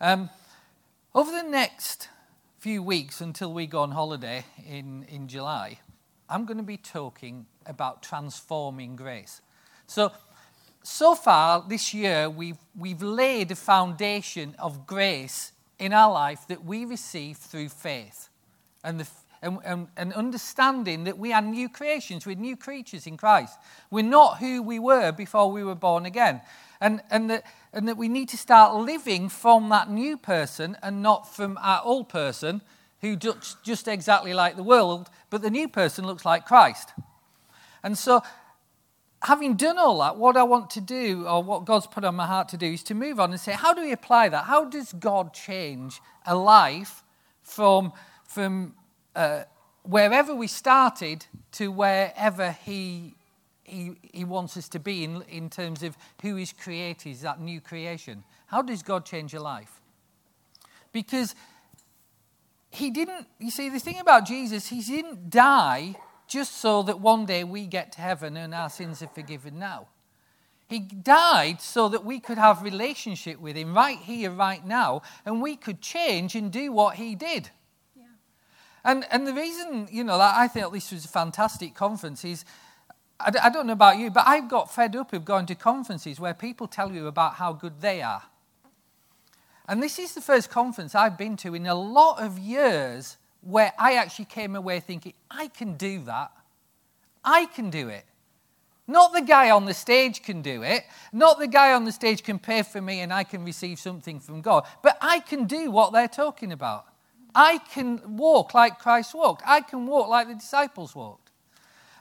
Um, over the next few weeks until we go on holiday in, in July, I'm going to be talking about transforming grace. So, so far this year, we've, we've laid a foundation of grace in our life that we receive through faith and, the, and, and, and understanding that we are new creations, we're new creatures in Christ. We're not who we were before we were born again. And, and, that, and that we need to start living from that new person and not from our old person who looks just exactly like the world, but the new person looks like Christ. And so, having done all that, what I want to do, or what God's put on my heart to do, is to move on and say, how do we apply that? How does God change a life from, from uh, wherever we started to wherever He he, he wants us to be in, in terms of who He's created, that new creation. How does God change your life? Because He didn't, you see, the thing about Jesus, He didn't die just so that one day we get to heaven and our sins are forgiven now. He died so that we could have relationship with him right here, right now, and we could change and do what he did. Yeah. And, and the reason, you know, that I think this was a fantastic conference is I, I don't know about you, but I've got fed up of going to conferences where people tell you about how good they are. And this is the first conference I've been to in a lot of years where I actually came away thinking, I can do that. I can do it. Not the guy on the stage can do it. Not the guy on the stage can pay for me and I can receive something from God. But I can do what they're talking about. I can walk like Christ walked. I can walk like the disciples walked.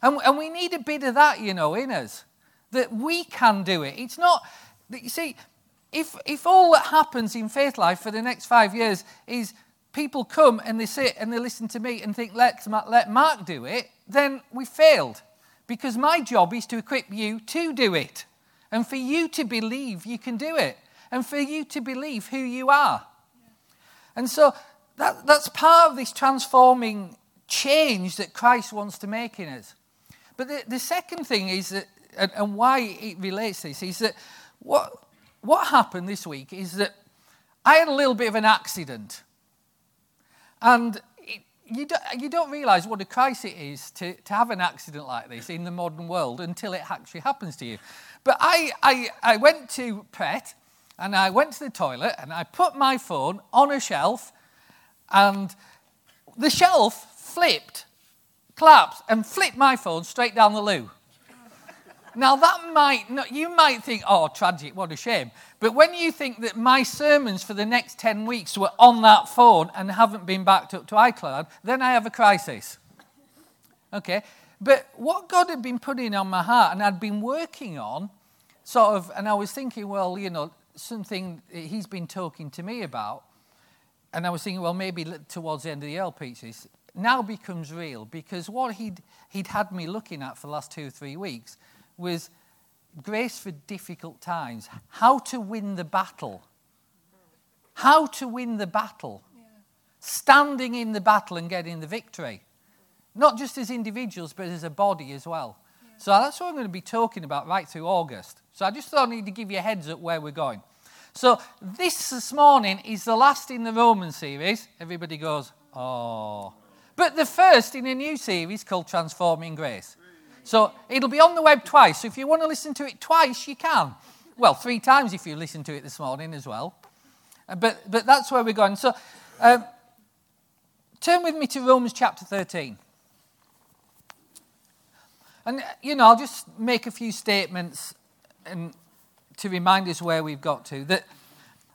And, and we need a bit of that, you know, in us, that we can do it. It's not, that you see, if, if all that happens in faith life for the next five years is people come and they sit and they listen to me and think, let, let Mark do it, then we failed. Because my job is to equip you to do it. And for you to believe you can do it. And for you to believe who you are. And so that, that's part of this transforming change that Christ wants to make in us. But the, the second thing is that, and, and why it relates to this, is that what, what happened this week is that I had a little bit of an accident. And it, you, don't, you don't realize what a crisis it is to, to have an accident like this in the modern world until it actually happens to you. But I, I, I went to Pret and I went to the toilet and I put my phone on a shelf and the shelf flipped collapsed, and flipped my phone straight down the loo. Now, that might not, you might think, oh, tragic, what a shame. But when you think that my sermons for the next 10 weeks were on that phone and haven't been backed up to iCloud, then I have a crisis. Okay? But what God had been putting on my heart and I'd been working on, sort of, and I was thinking, well, you know, something he's been talking to me about. And I was thinking, well, maybe towards the end of the L pieces, now becomes real because what he'd, he'd had me looking at for the last two or three weeks was grace for difficult times, how to win the battle. How to win the battle. Yeah. Standing in the battle and getting the victory. Not just as individuals, but as a body as well. Yeah. So that's what I'm going to be talking about right through August. So I just thought I need to give you a heads up where we're going. So this this morning is the last in the Roman series. Everybody goes, oh. But the first in a new series called Transforming Grace. So it'll be on the web twice. So if you want to listen to it twice, you can. Well, three times if you listen to it this morning as well. Uh, but, but that's where we're going. So um, turn with me to Romans chapter 13. And, you know, I'll just make a few statements and to remind us where we've got to. That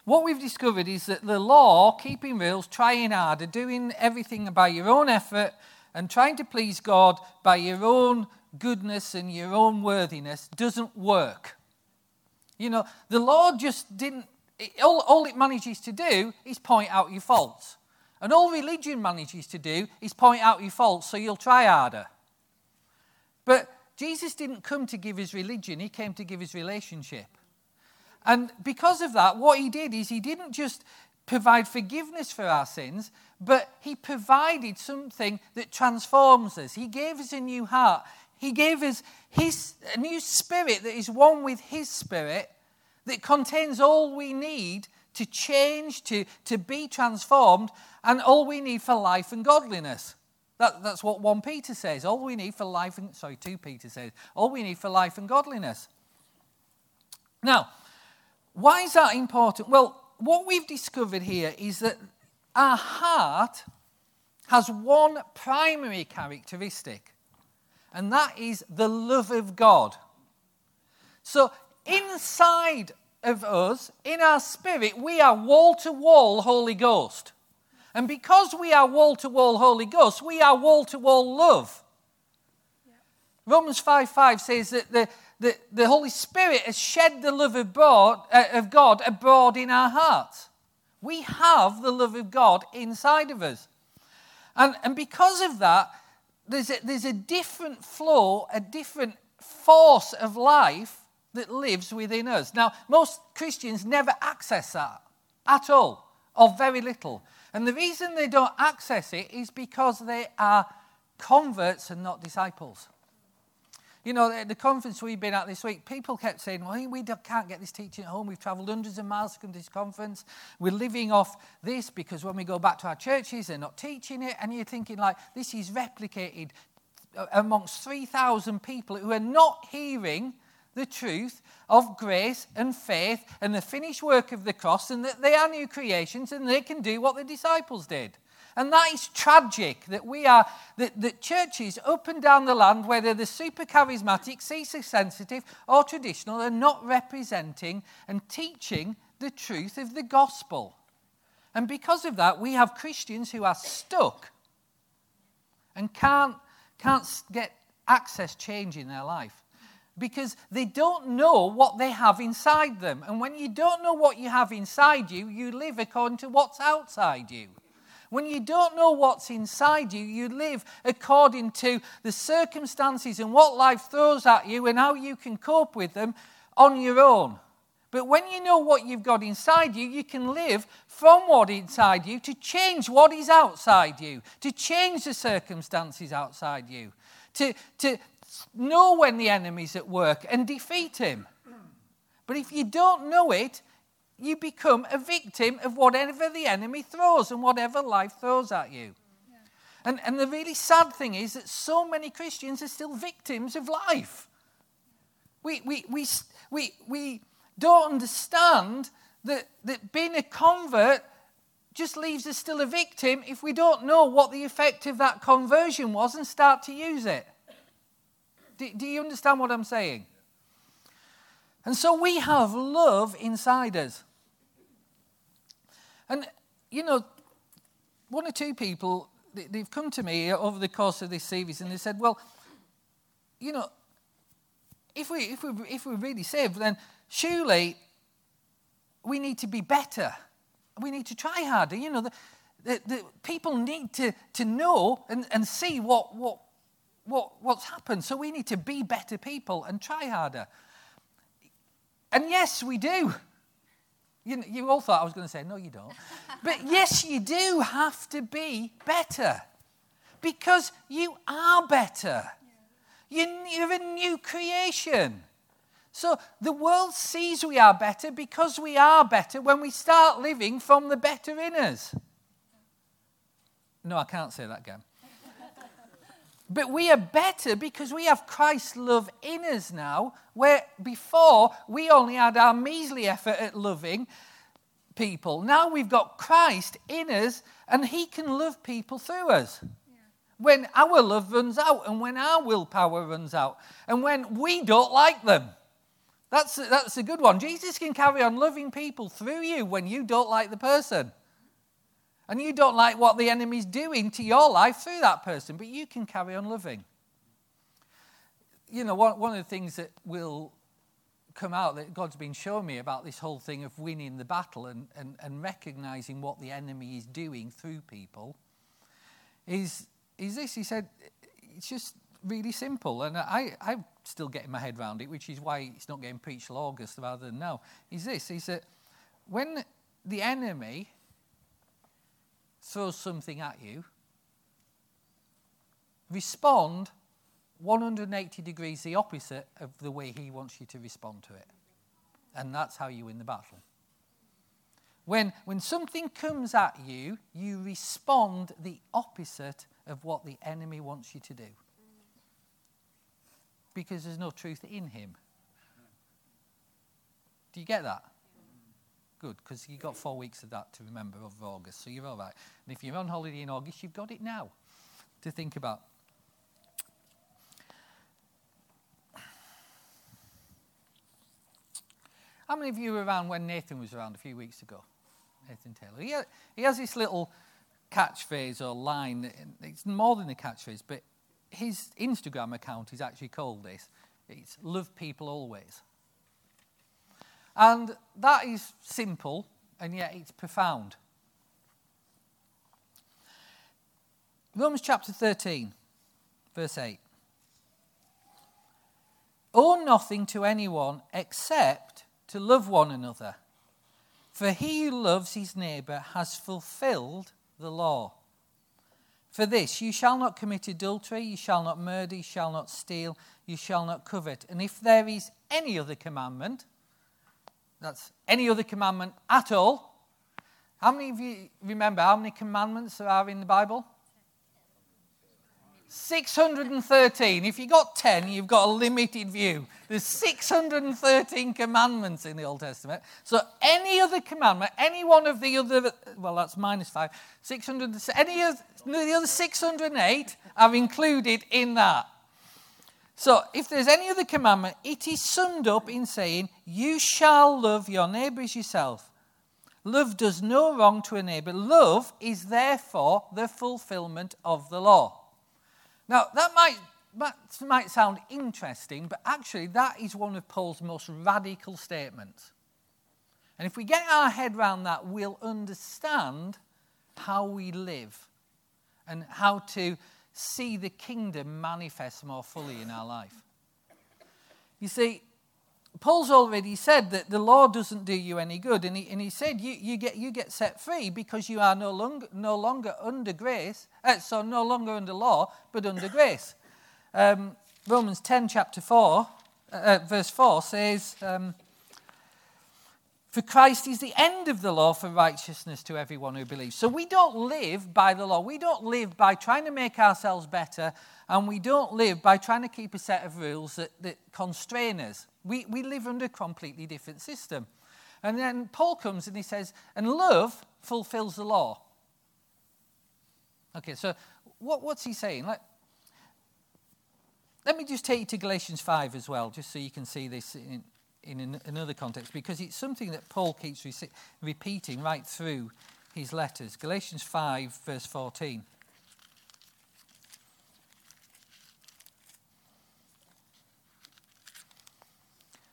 what we've discovered is that the law, keeping rules, trying harder, doing everything by your own effort, and trying to please God by your own goodness and your own worthiness doesn't work. You know, the law just didn't, all, all it manages to do is point out your faults. And all religion manages to do is point out your faults so you'll try harder. But Jesus didn't come to give his religion, he came to give his relationship. And because of that, what he did is he didn't just provide forgiveness for our sins, but he provided something that transforms us. He gave us a new heart. He gave us his, a new spirit that is one with his spirit that contains all we need to change, to, to be transformed, and all we need for life and godliness. That, that's what 1 Peter says. All we need for life and, sorry, 2 Peter says, all we need for life and godliness. Now, why is that important? Well, what we've discovered here is that our heart has one primary characteristic, and that is the love of God. So, inside of us, in our spirit, we are wall to wall Holy Ghost. And because we are wall to wall Holy Ghost, we are wall to wall love. Romans 5 5 says that the, the, the Holy Spirit has shed the love of God, uh, of God abroad in our hearts. We have the love of God inside of us. And, and because of that, there's a, there's a different flow, a different force of life that lives within us. Now, most Christians never access that at all, or very little. And the reason they don't access it is because they are converts and not disciples. You know, at the conference we've been at this week, people kept saying, well, we can't get this teaching at home. We've travelled hundreds of miles to come to this conference. We're living off this because when we go back to our churches, they're not teaching it. And you're thinking, like, this is replicated amongst 3,000 people who are not hearing the truth of grace and faith and the finished work of the cross and that they are new creations and they can do what the disciples did. And that is tragic that we are, that, that churches up and down the land, whether they're super charismatic, seeker sensitive, or traditional, are not representing and teaching the truth of the gospel. And because of that, we have Christians who are stuck and can't, can't get access change in their life because they don't know what they have inside them. And when you don't know what you have inside you, you live according to what's outside you. When you don't know what's inside you, you live according to the circumstances and what life throws at you and how you can cope with them on your own. But when you know what you've got inside you, you can live from what inside you to change what is outside you, to change the circumstances outside you, to, to know when the enemy's at work and defeat him. But if you don't know it, you become a victim of whatever the enemy throws and whatever life throws at you. And, and the really sad thing is that so many Christians are still victims of life. We, we, we, we, we don't understand that, that being a convert just leaves us still a victim if we don't know what the effect of that conversion was and start to use it. Do, do you understand what I'm saying? And so we have love inside us. And, you know, one or two people, they've come to me over the course of this series and they said, well, you know, if, we, if, we, if we're really saved, then surely we need to be better. We need to try harder. You know, the, the, the people need to, to know and, and see what, what, what, what's happened. So we need to be better people and try harder. And yes, we do. You, you all thought I was going to say, no, you don't. but yes, you do have to be better because you are better. You're a new creation. So the world sees we are better because we are better when we start living from the better in us. No, I can't say that again. But we are better because we have Christ's love in us now, where before we only had our measly effort at loving people. Now we've got Christ in us, and He can love people through us. Yeah. When our love runs out, and when our willpower runs out, and when we don't like them. That's, that's a good one. Jesus can carry on loving people through you when you don't like the person. And you don't like what the enemy's doing to your life through that person, but you can carry on loving. You know, one, of the things that will come out that God's been showing me about this whole thing of winning the battle and, and, and recognizing what the enemy is doing through people is, is this. He said, it's just really simple. And I, I'm still getting my head around it, which is why it's not getting preached till August rather than now. Is this, is that when the enemy throws something at you, respond 180 degrees the opposite of the way he wants you to respond to it. And that's how you win the battle. When, when something comes at you, you respond the opposite of what the enemy wants you to do. Because there's no truth in him. Do you get that? Good, because you've got four weeks of that to remember of August, so you're all right. And if you're on holiday in August, you've got it now to think about. How many of you were around when Nathan was around a few weeks ago? Nathan Taylor. He, he has this little catchphrase or line. It's more than a catchphrase, but his Instagram account is actually called this. It's love people always. And that is simple, and yet it's profound. Romans chapter 13, verse 8. Owe nothing to anyone except to love one another. For he who loves his neighbour has fulfilled the law. For this, you shall not commit adultery, you shall not murder, you shall not steal, you shall not covet. And if there is any other commandment, that's any other commandment at all. How many of you remember how many commandments there are in the Bible? 613. If you got 10, you've got a limited view. There's 613 commandments in the Old Testament. So any other commandment, any one of the other, well, that's minus five, 600, any of the other 608 are included in that. So if there's any other commandment, it is summed up in saying, You shall love your neighbour as yourself. Love does no wrong to a neighbour. Love is therefore the fulfillment of the law. Now, that might, that might sound interesting, but actually, that is one of Paul's most radical statements. And if we get our head around that, we'll understand how we live and how to see the kingdom manifest more fully in our life. You see, Paul's already said that the law doesn't do you any good. And he, and he said you, you, get, you get set free because you are no longer, no longer under grace, uh, so no longer under law, but under grace. Um, Romans 10, chapter 4, uh, uh, verse 4 says, um, For Christ is the end of the law for righteousness to everyone who believes. So we don't live by the law. We don't live by trying to make ourselves better, and we don't live by trying to keep a set of rules that, that constrain us. We, we live under a completely different system. And then Paul comes and he says, and love fulfills the law. Okay, so what, what's he saying? Let, let me just take you to Galatians 5 as well, just so you can see this in, in another context, because it's something that Paul keeps re- repeating right through his letters. Galatians 5, verse 14.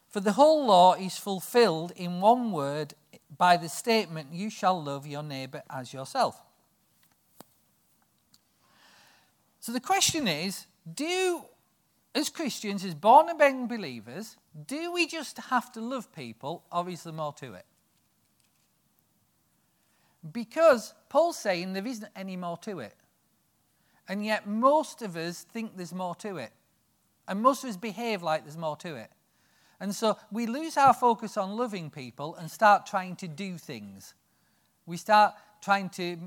For the whole law is fulfilled in one word by the statement, You shall love your neighbor as yourself. So the question is do, as Christians, as born again believers, do we just have to love people or is there more to it? Because Paul's saying there isn't any more to it. And yet most of us think there's more to it. And most of us behave like there's more to it. And so we lose our focus on loving people and start trying to do things. We start trying to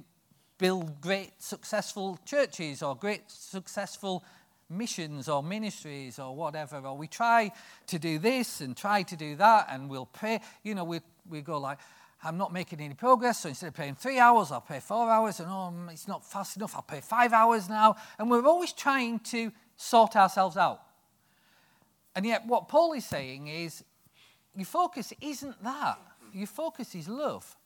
build great successful churches or great successful missions or ministries or whatever. Or we try to do this and try to do that and we'll pray. You know, we, we go like, I'm not making any progress, so instead of paying three hours, I'll pay four hours, and oh, it's not fast enough, I'll pay five hours now. And we're always trying to sort ourselves out. And yet, what Paul is saying is your focus isn't that, your focus is love.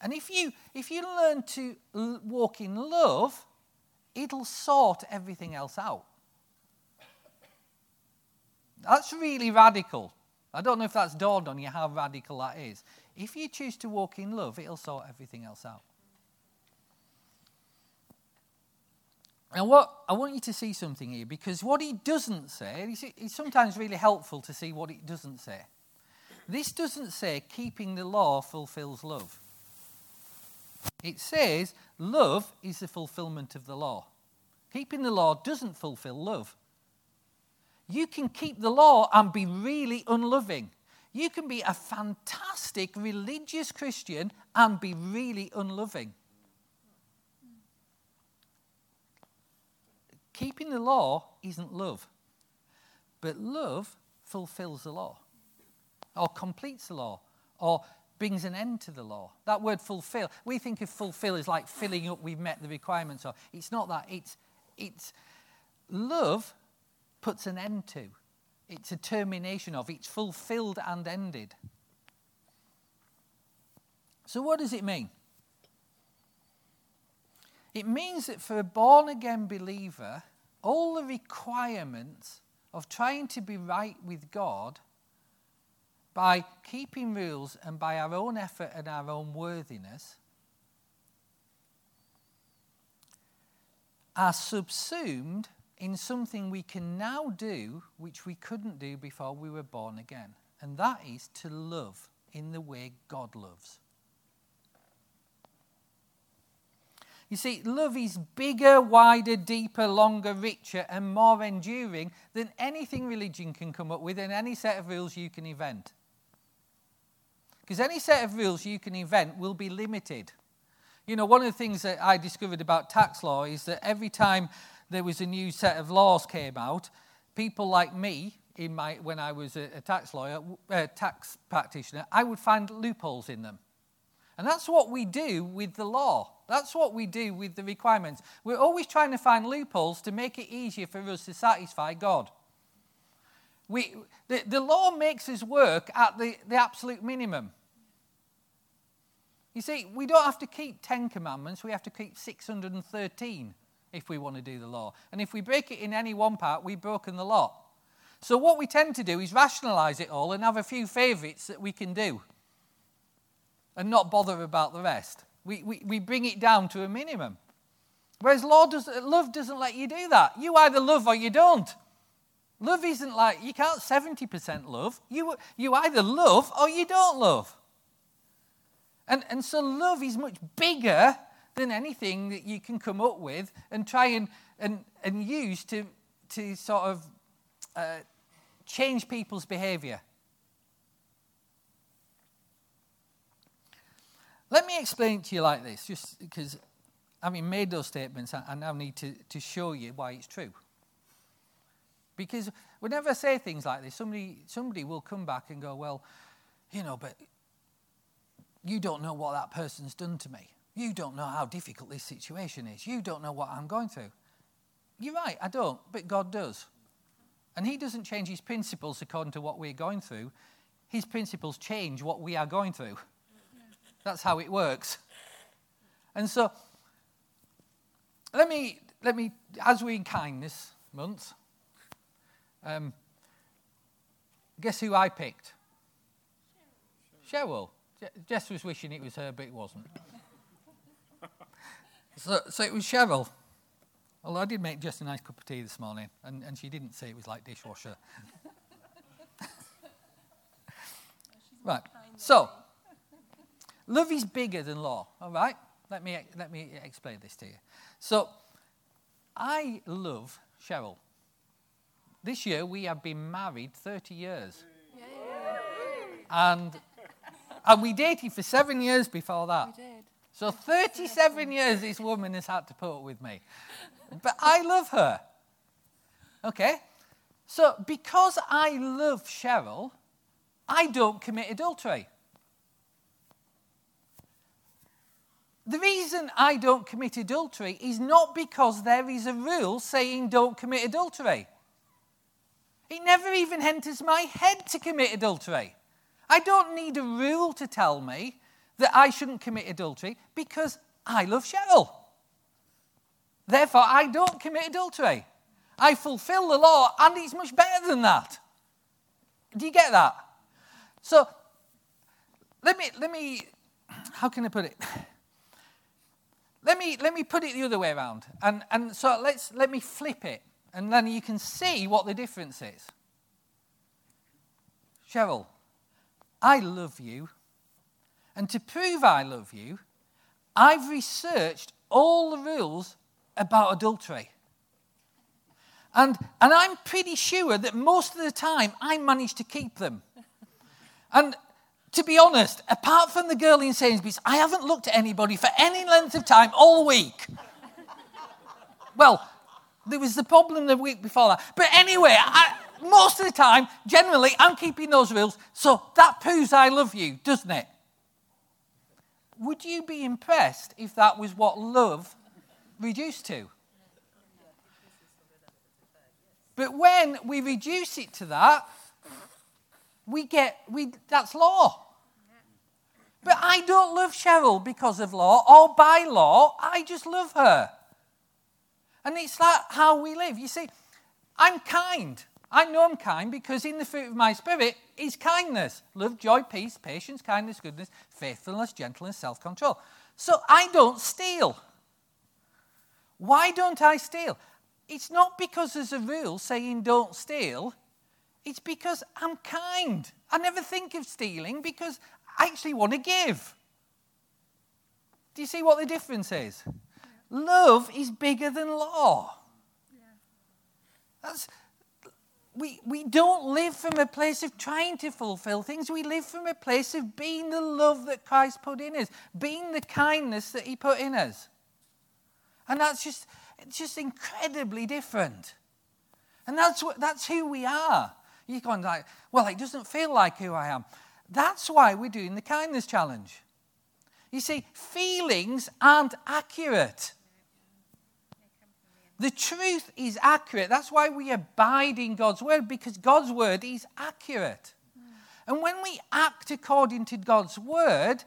And if you, if you learn to walk in love, it'll sort everything else out. That's really radical. I don't know if that's dawned on you how radical that is. If you choose to walk in love, it'll sort everything else out. Now, what I want you to see something here because what he doesn't say, it's sometimes really helpful to see what it doesn't say. This doesn't say keeping the law fulfills love. It says love is the fulfillment of the law. Keeping the law doesn't fulfill love. You can keep the law and be really unloving. You can be a fantastic religious Christian and be really unloving. Keeping the law isn't love, but love fulfills the law, or completes the law, or brings an end to the law. That word fulfill, we think of fulfill as like filling up, we've met the requirements. Or it's not that. It's, it's love puts an end to. It's a termination of. It's fulfilled and ended. So, what does it mean? It means that for a born again believer, all the requirements of trying to be right with God by keeping rules and by our own effort and our own worthiness are subsumed in something we can now do which we couldn't do before we were born again. And that is to love in the way God loves. You see, love is bigger, wider, deeper, longer, richer, and more enduring than anything religion can come up with and any set of rules you can invent. Because any set of rules you can invent will be limited. You know, one of the things that I discovered about tax law is that every time there was a new set of laws came out, people like me, in my, when I was a, a tax lawyer, a uh, tax practitioner, I would find loopholes in them. And that's what we do with the law. That's what we do with the requirements. We're always trying to find loopholes to make it easier for us to satisfy God. We, the, the law makes us work at the, the absolute minimum. You see, we don't have to keep 10 commandments, we have to keep 613 if we want to do the law. And if we break it in any one part, we've broken the law. So, what we tend to do is rationalize it all and have a few favorites that we can do and not bother about the rest. We, we, we bring it down to a minimum. Whereas law does, love doesn't let you do that. You either love or you don't. Love isn't like, you can't 70% love. You, you either love or you don't love. And, and so love is much bigger than anything that you can come up with and try and, and, and use to, to sort of uh, change people's behavior. Let me explain to you like this, just because having made those statements, I now need to, to show you why it's true. Because whenever I say things like this, somebody, somebody will come back and go, Well, you know, but you don't know what that person's done to me. You don't know how difficult this situation is. You don't know what I'm going through. You're right, I don't, but God does. And He doesn't change His principles according to what we're going through, His principles change what we are going through. That's how it works. And so, let me, let me as we're in kindness month, um, guess who I picked? Cheryl. Jess was wishing it was her, but it wasn't. so, so it was Cheryl. Although I did make Jess a nice cup of tea this morning, and, and she didn't say it was like dishwasher. right. So, Love is bigger than law, all right? Let me, let me explain this to you. So, I love Cheryl. This year we have been married 30 years. And, and we dated for seven years before that. So 37 years this woman has had to put up with me. But I love her. Okay? So because I love Cheryl, I don't commit adultery. The reason I don't commit adultery is not because there is a rule saying don't commit adultery. It never even enters my head to commit adultery. I don't need a rule to tell me that I shouldn't commit adultery because I love Cheryl. Therefore, I don't commit adultery. I fulfill the law, and it's much better than that. Do you get that? So, let me, let me, how can I put it? Let me, let me put it the other way around. And, and so let's, let me flip it. And then you can see what the difference is. Cheryl, I love you. And to prove I love you, I've researched all the rules about adultery. And, and I'm pretty sure that most of the time I manage to keep them. And to be honest, apart from the girl in Sainsbury's, I haven't looked at anybody for any length of time all week. well, there was the problem the week before that. But anyway, I, most of the time, generally, I'm keeping those rules. So that proves I love you, doesn't it? Would you be impressed if that was what love reduced to? But when we reduce it to that, we get we that's law. But I don't love Cheryl because of law or by law. I just love her. And it's like how we live. You see, I'm kind. I know I'm kind because in the fruit of my spirit is kindness, love, joy, peace, patience, kindness, goodness, faithfulness, gentleness, self control. So I don't steal. Why don't I steal? It's not because there's a rule saying don't steal. It's because I'm kind. I never think of stealing because I actually want to give. Do you see what the difference is? Love is bigger than law. That's, we, we don't live from a place of trying to fulfill things. We live from a place of being the love that Christ put in us, being the kindness that He put in us. And that's just, it's just incredibly different. And that's, what, that's who we are. You're going like, well, it doesn't feel like who I am. That's why we're doing the kindness challenge. You see, feelings aren't accurate. The truth is accurate. That's why we abide in God's word, because God's word is accurate. And when we act according to God's word,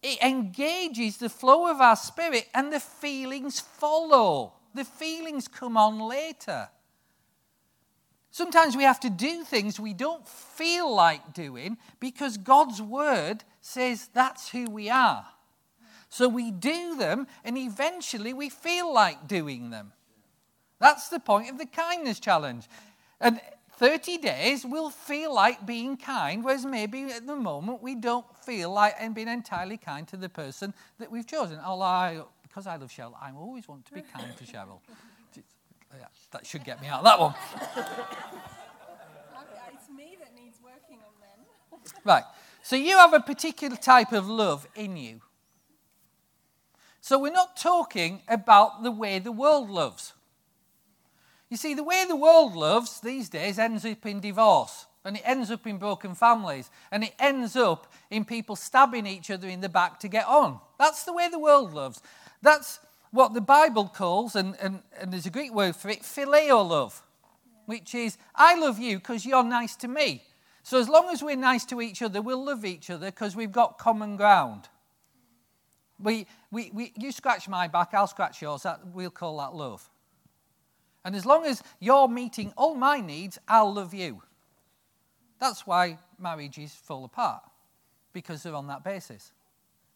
it engages the flow of our spirit, and the feelings follow. The feelings come on later. Sometimes we have to do things we don't feel like doing because God's word says that's who we are. So we do them and eventually we feel like doing them. That's the point of the kindness challenge. And 30 days we'll feel like being kind, whereas maybe at the moment we don't feel like and being entirely kind to the person that we've chosen. Although I, because I love Cheryl, I always want to be kind to Cheryl. Yeah, that should get me out of that one. it's me that needs working on then. right. So you have a particular type of love in you. So we're not talking about the way the world loves. You see, the way the world loves these days ends up in divorce, and it ends up in broken families, and it ends up in people stabbing each other in the back to get on. That's the way the world loves. That's what the Bible calls, and, and, and there's a Greek word for it, phileo love, which is, I love you because you're nice to me. So as long as we're nice to each other, we'll love each other because we've got common ground. We, we, we, you scratch my back, I'll scratch yours. That, we'll call that love. And as long as you're meeting all my needs, I'll love you. That's why marriages fall apart, because they're on that basis.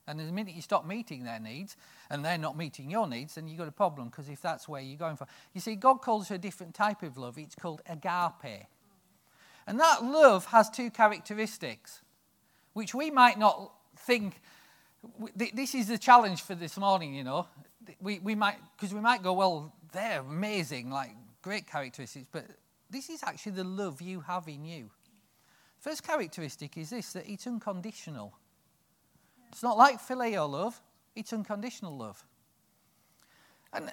And the minute you stop meeting their needs and they're not meeting your needs, then you've got a problem because if that's where you're going for. You see, God calls it a different type of love. It's called agape. And that love has two characteristics, which we might not think. This is the challenge for this morning, you know. We, we might, because we might go, well, they're amazing, like great characteristics, but this is actually the love you have in you. First characteristic is this that it's unconditional. It's not like phileo love, it's unconditional love. And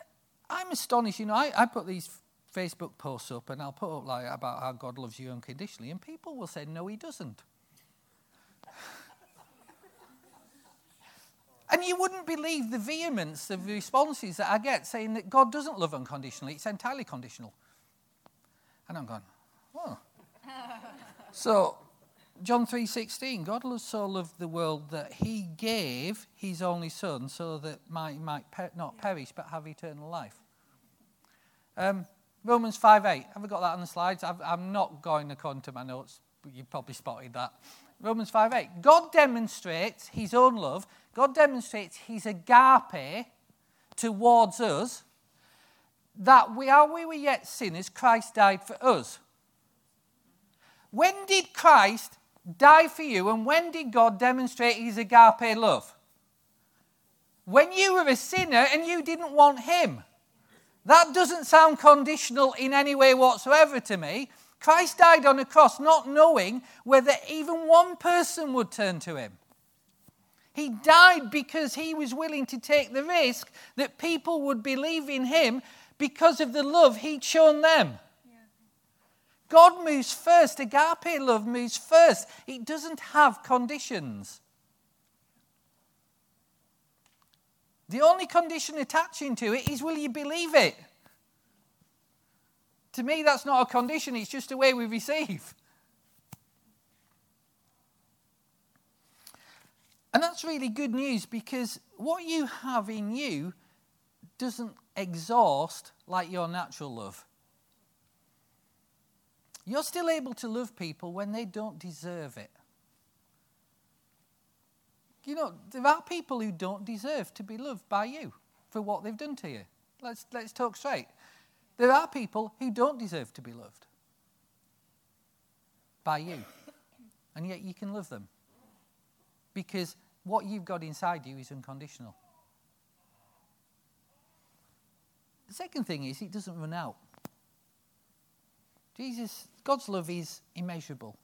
I'm astonished, you know, I, I put these Facebook posts up and I'll put up like about how God loves you unconditionally, and people will say, no, he doesn't. and you wouldn't believe the vehemence of the responses that I get saying that God doesn't love unconditionally, it's entirely conditional. And I'm going, oh. so John 3:16, God so loved the world that he gave his only son so that might might per, not perish but have eternal life. Um, Romans 5:8. Have I got that on the slides? i am not going according to my notes, but you probably spotted that. Romans 5:8. God demonstrates his own love. God demonstrates his agape towards us that we are we were yet sinners, Christ died for us. When did Christ die for you. And when did God demonstrate his agape love? When you were a sinner and you didn't want him. That doesn't sound conditional in any way whatsoever to me, Christ died on a cross not knowing whether even one person would turn to him. He died because he was willing to take the risk that people would believe in him because of the love he'd shown them. God moves first. Agape love moves first. It doesn't have conditions. The only condition attaching to it is will you believe it? To me, that's not a condition, it's just a way we receive. And that's really good news because what you have in you doesn't exhaust like your natural love. You're still able to love people when they don't deserve it. You know, there are people who don't deserve to be loved by you for what they've done to you. Let's, let's talk straight. There are people who don't deserve to be loved by you, and yet you can love them because what you've got inside you is unconditional. The second thing is, it doesn't run out. Jesus, God's love is immeasurable.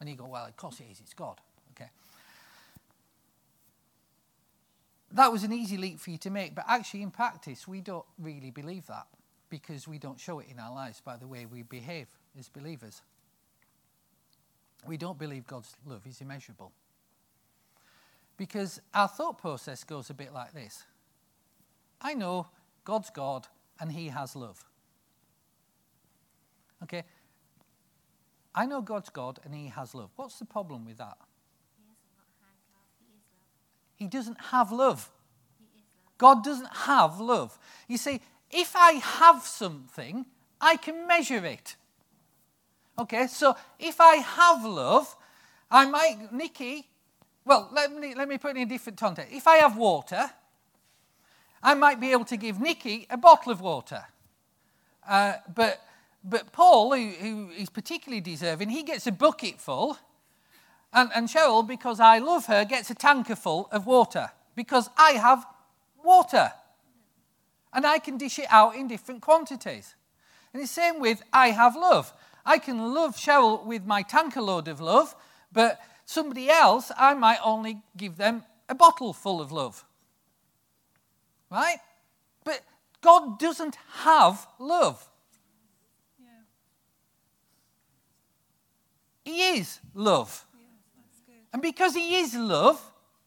And you go, well, of course it is, it's God. Okay. That was an easy leap for you to make, but actually, in practice, we don't really believe that because we don't show it in our lives by the way we behave as believers. We don't believe God's love is immeasurable. Because our thought process goes a bit like this I know God's God and He has love. Okay? I know God's God and He has love. What's the problem with that? He doesn't have love. God doesn't have love. You see, if I have something, I can measure it. Okay, so if I have love, I might, Nikki, well, let me, let me put it in a different context. If I have water, I might be able to give Nikki a bottle of water. Uh, but, but Paul, who, who is particularly deserving, he gets a bucket full. And, and Cheryl, because I love her, gets a tanker full of water because I have water. And I can dish it out in different quantities. And the same with I have love. I can love Cheryl with my tanker load of love, but somebody else, I might only give them a bottle full of love. Right? But God doesn't have love. Yeah. He is love. And because He is love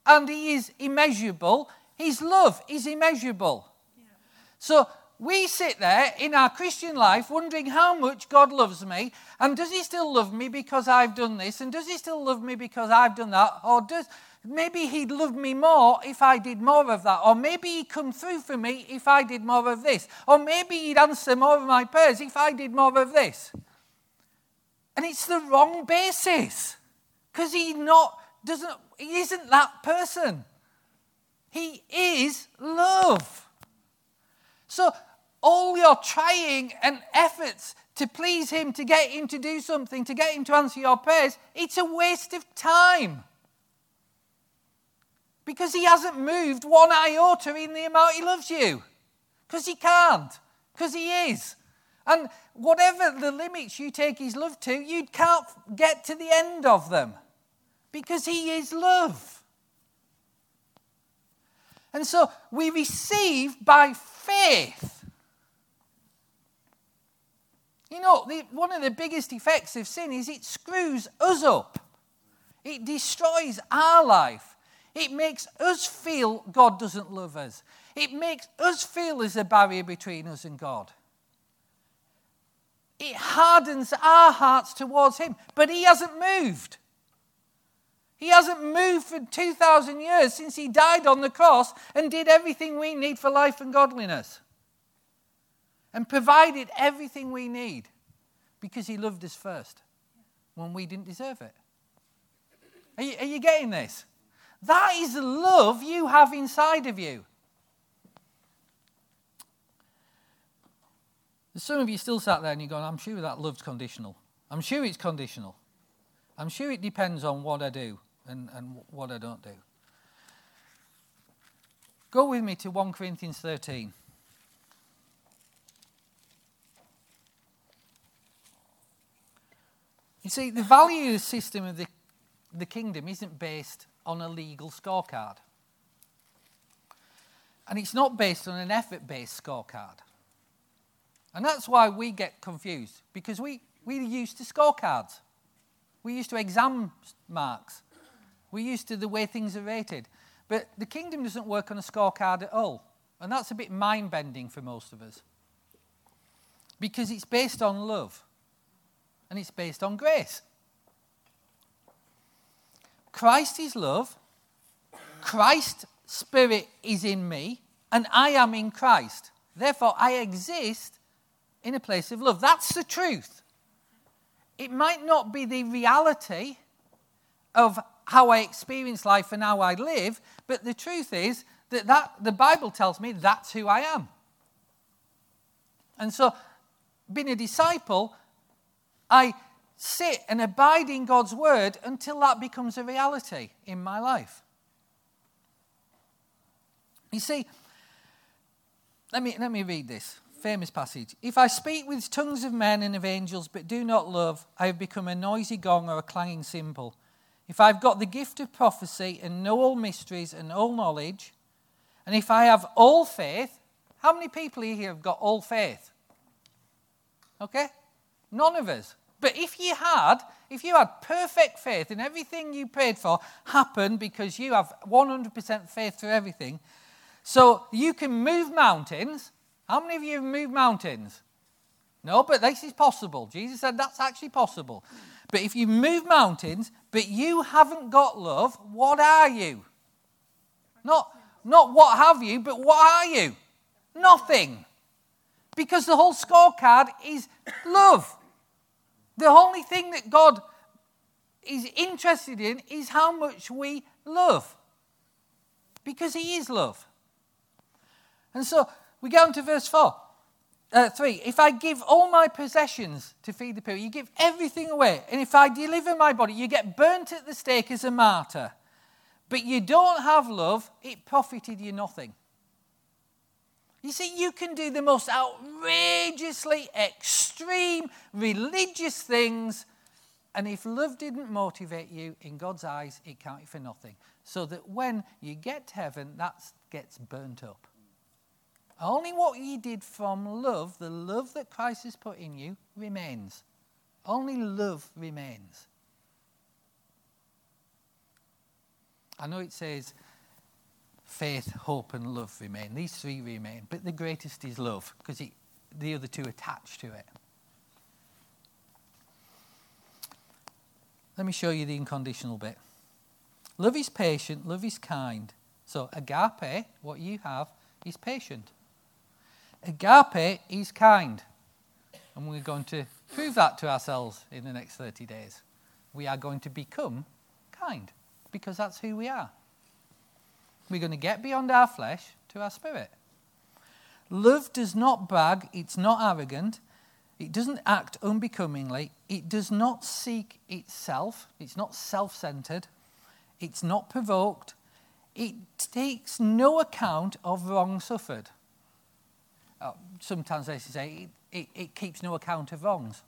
and He is immeasurable, His love is immeasurable. Yeah. So we sit there in our Christian life wondering how much God loves me, and does He still love me because I've done this, and does He still love me because I've done that, or does maybe He'd love me more if I did more of that, or maybe He'd come through for me if I did more of this, or maybe He'd answer more of my prayers if I did more of this. And it's the wrong basis because he not doesn't he isn't that person. He is love. So all your trying and efforts to please him, to get him to do something, to get him to answer your prayers, it's a waste of time. Because he hasn't moved one iota in the amount he loves you. Because he can't. Because he is. And whatever the limits you take his love to, you can't get to the end of them because He is love. And so we receive by faith. You know, the, one of the biggest effects of sin is it screws us up, it destroys our life. It makes us feel God doesn't love us. It makes us feel there's a barrier between us and God. It hardens our hearts towards Him, but He hasn't moved. He hasn't moved for 2,000 years since he died on the cross and did everything we need for life and godliness. And provided everything we need because he loved us first when we didn't deserve it. Are you, are you getting this? That is the love you have inside of you. some of you still sat there and you're going, I'm sure that love's conditional. I'm sure it's conditional. I'm sure it depends on what I do and, and what I don't do. Go with me to 1 Corinthians 13. You see, the value system of the, the kingdom isn't based on a legal scorecard. And it's not based on an effort based scorecard. And that's why we get confused, because we, we're used to scorecards. We're used to exam marks. We're used to the way things are rated. But the kingdom doesn't work on a scorecard at all. And that's a bit mind bending for most of us. Because it's based on love and it's based on grace. Christ is love, Christ's spirit is in me, and I am in Christ. Therefore, I exist in a place of love. That's the truth. It might not be the reality of how I experience life and how I live, but the truth is that, that the Bible tells me that's who I am. And so, being a disciple, I sit and abide in God's word until that becomes a reality in my life. You see, let me, let me read this famous passage. If I speak with tongues of men and of angels, but do not love, I have become a noisy gong or a clanging cymbal. If I've got the gift of prophecy and know all mysteries and all knowledge, and if I have all faith, how many people here have got all faith? Okay? None of us. But if you had, if you had perfect faith and everything you prayed for happened because you have 100% faith for everything, so you can move mountains. How many of you have moved mountains? No, but this is possible. Jesus said that's actually possible. But if you move mountains, but you haven't got love, what are you? Not, not what have you, but what are you? Nothing. Because the whole scorecard is love. The only thing that God is interested in is how much we love. Because He is love. And so we go on to verse 4. Uh, 3. If I give all my possessions to feed the poor, you give everything away. And if I deliver my body, you get burnt at the stake as a martyr. But you don't have love, it profited you nothing. You see, you can do the most outrageously extreme religious things, and if love didn't motivate you, in God's eyes, it counted for nothing. So that when you get to heaven, that gets burnt up. Only what you did from love, the love that Christ has put in you, remains. Only love remains. I know it says faith, hope, and love remain. These three remain, but the greatest is love because the other two attach to it. Let me show you the unconditional bit. Love is patient, love is kind. So, agape, what you have, is patient. Agape is kind. And we're going to prove that to ourselves in the next 30 days. We are going to become kind because that's who we are. We're going to get beyond our flesh to our spirit. Love does not brag, it's not arrogant, it doesn't act unbecomingly, it does not seek itself, it's not self centered, it's not provoked, it takes no account of wrong suffered. Uh, some translations say it, it, it keeps no account of wrongs.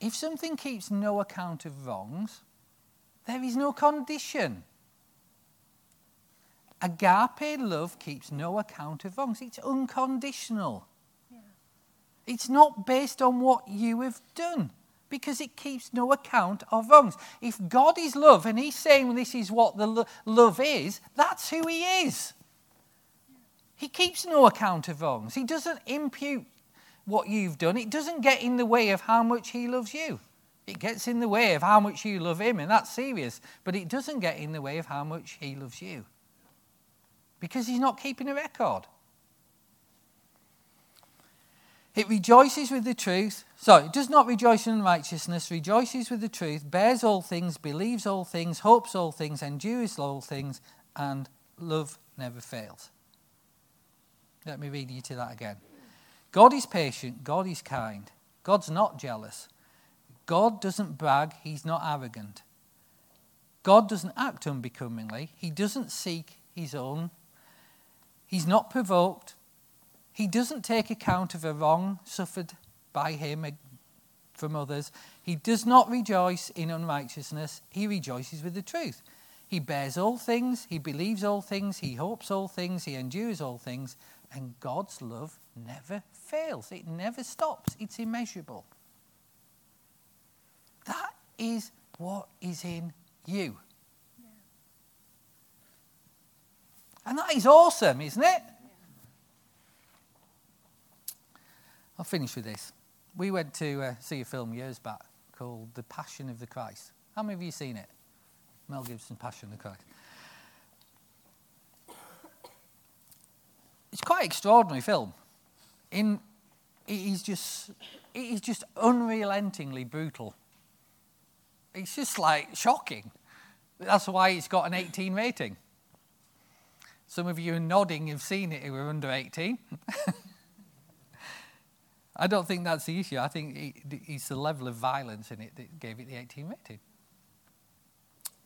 If something keeps no account of wrongs, there is no condition. Agape love keeps no account of wrongs. It's unconditional. Yeah. It's not based on what you have done because it keeps no account of wrongs. If God is love and He's saying this is what the lo- love is, that's who He is. He keeps no account of wrongs. He doesn't impute what you've done, it doesn't get in the way of how much He loves you. It gets in the way of how much you love Him, and that's serious, but it doesn't get in the way of how much He loves you because He's not keeping a record. It rejoices with the truth. Sorry, it does not rejoice in righteousness, rejoices with the truth, bears all things, believes all things, hopes all things, endures all things, and love never fails. Let me read you to that again. God is patient, God is kind, God's not jealous. God doesn't brag, he's not arrogant. God doesn't act unbecomingly, he doesn't seek his own. He's not provoked. He doesn't take account of a wrong suffered by him from others. He does not rejoice in unrighteousness, he rejoices with the truth. He bears all things, he believes all things, he hopes all things, he endures all things, and God's love never fails. It never stops, it's immeasurable. That is what is in you. And that is awesome, isn't it? I'll finish with this. We went to uh, see a film years back called The Passion of the Christ. How many of you seen it? Mel Gibson's Passion of the Christ. It's quite an extraordinary film. In, it is just, it is just unrelentingly brutal. It's just like shocking. That's why it's got an 18 rating. Some of you are nodding, you've seen it, who are under 18. I don't think that's the issue. I think it's the level of violence in it that gave it the 18 rating.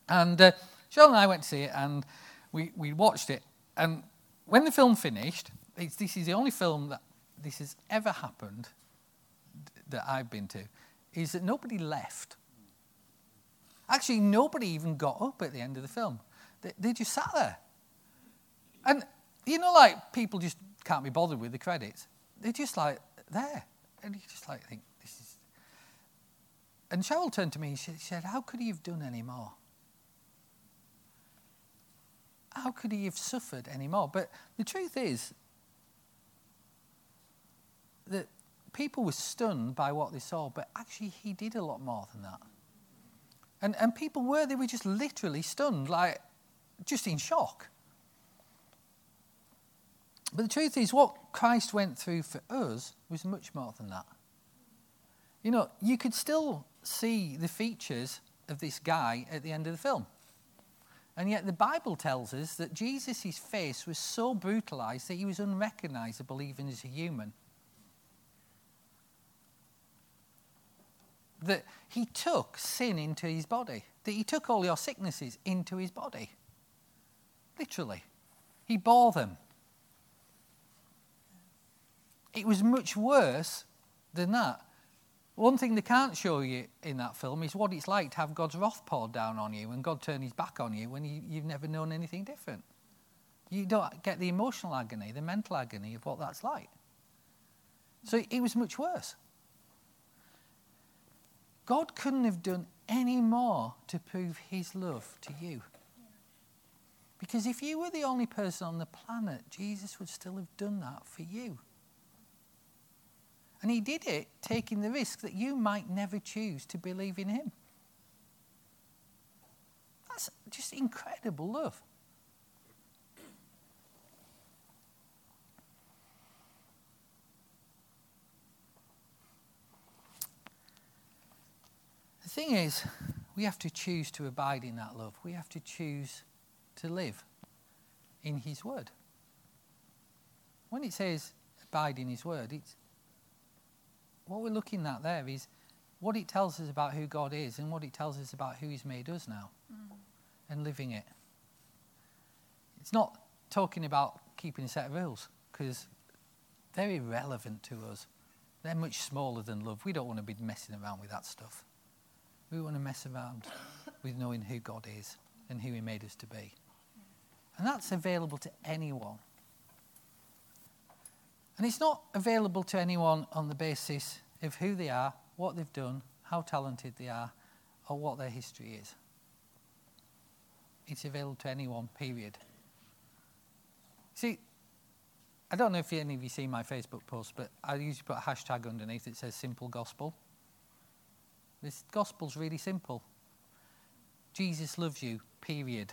And uh, Cheryl and I went to see it, and we, we watched it. And when the film finished, this is the only film that this has ever happened that I've been to, is that nobody left. Actually, nobody even got up at the end of the film. They, they just sat there. And you know, like people just can't be bothered with the credits. They're just like there, and you just like think this is. And Cheryl turned to me and she said, "How could he have done any more? How could he have suffered any more?" But the truth is that people were stunned by what they saw, but actually he did a lot more than that. And and people were they were just literally stunned, like just in shock. But the truth is, what Christ went through for us was much more than that. You know, you could still see the features of this guy at the end of the film. And yet the Bible tells us that Jesus' face was so brutalized that he was unrecognizable even as a human. That he took sin into his body, that he took all your sicknesses into his body. Literally. He bore them. It was much worse than that. One thing they can't show you in that film is what it's like to have God's wrath poured down on you and God turn his back on you when you, you've never known anything different. You don't get the emotional agony, the mental agony of what that's like. So it was much worse. God couldn't have done any more to prove his love to you. Because if you were the only person on the planet, Jesus would still have done that for you. And he did it taking the risk that you might never choose to believe in him. That's just incredible love. The thing is, we have to choose to abide in that love. We have to choose to live in His Word. When it says abide in His Word, it's what we're looking at there is what it tells us about who God is and what it tells us about who He's made us now mm. and living it. It's not talking about keeping a set of rules because they're irrelevant to us. They're much smaller than love. We don't want to be messing around with that stuff. We want to mess around with knowing who God is and who He made us to be. And that's available to anyone. And it's not available to anyone on the basis of who they are, what they've done, how talented they are, or what their history is. It's available to anyone, period. See, I don't know if any of you see my Facebook post, but I usually put a hashtag underneath that says simple gospel. This gospel's really simple. Jesus loves you, period.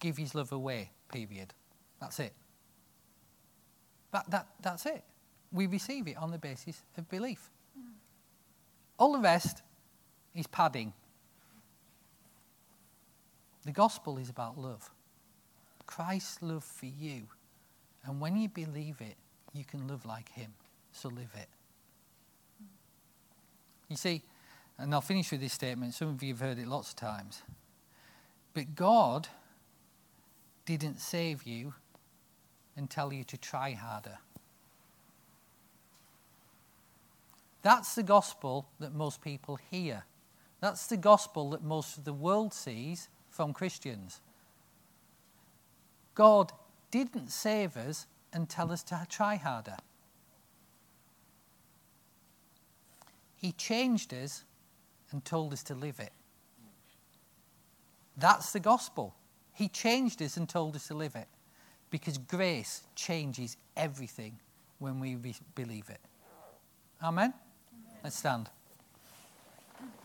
Give his love away, period. That's it. That, that, that's it. We receive it on the basis of belief. All the rest is padding. The gospel is about love. Christ's love for you. And when you believe it, you can love like him. So live it. You see, and I'll finish with this statement. Some of you have heard it lots of times. But God didn't save you and tell you to try harder. That's the gospel that most people hear. That's the gospel that most of the world sees from Christians. God didn't save us and tell us to try harder. He changed us and told us to live it. That's the gospel. He changed us and told us to live it because grace changes everything when we be- believe it. Amen? Amen? Let's stand.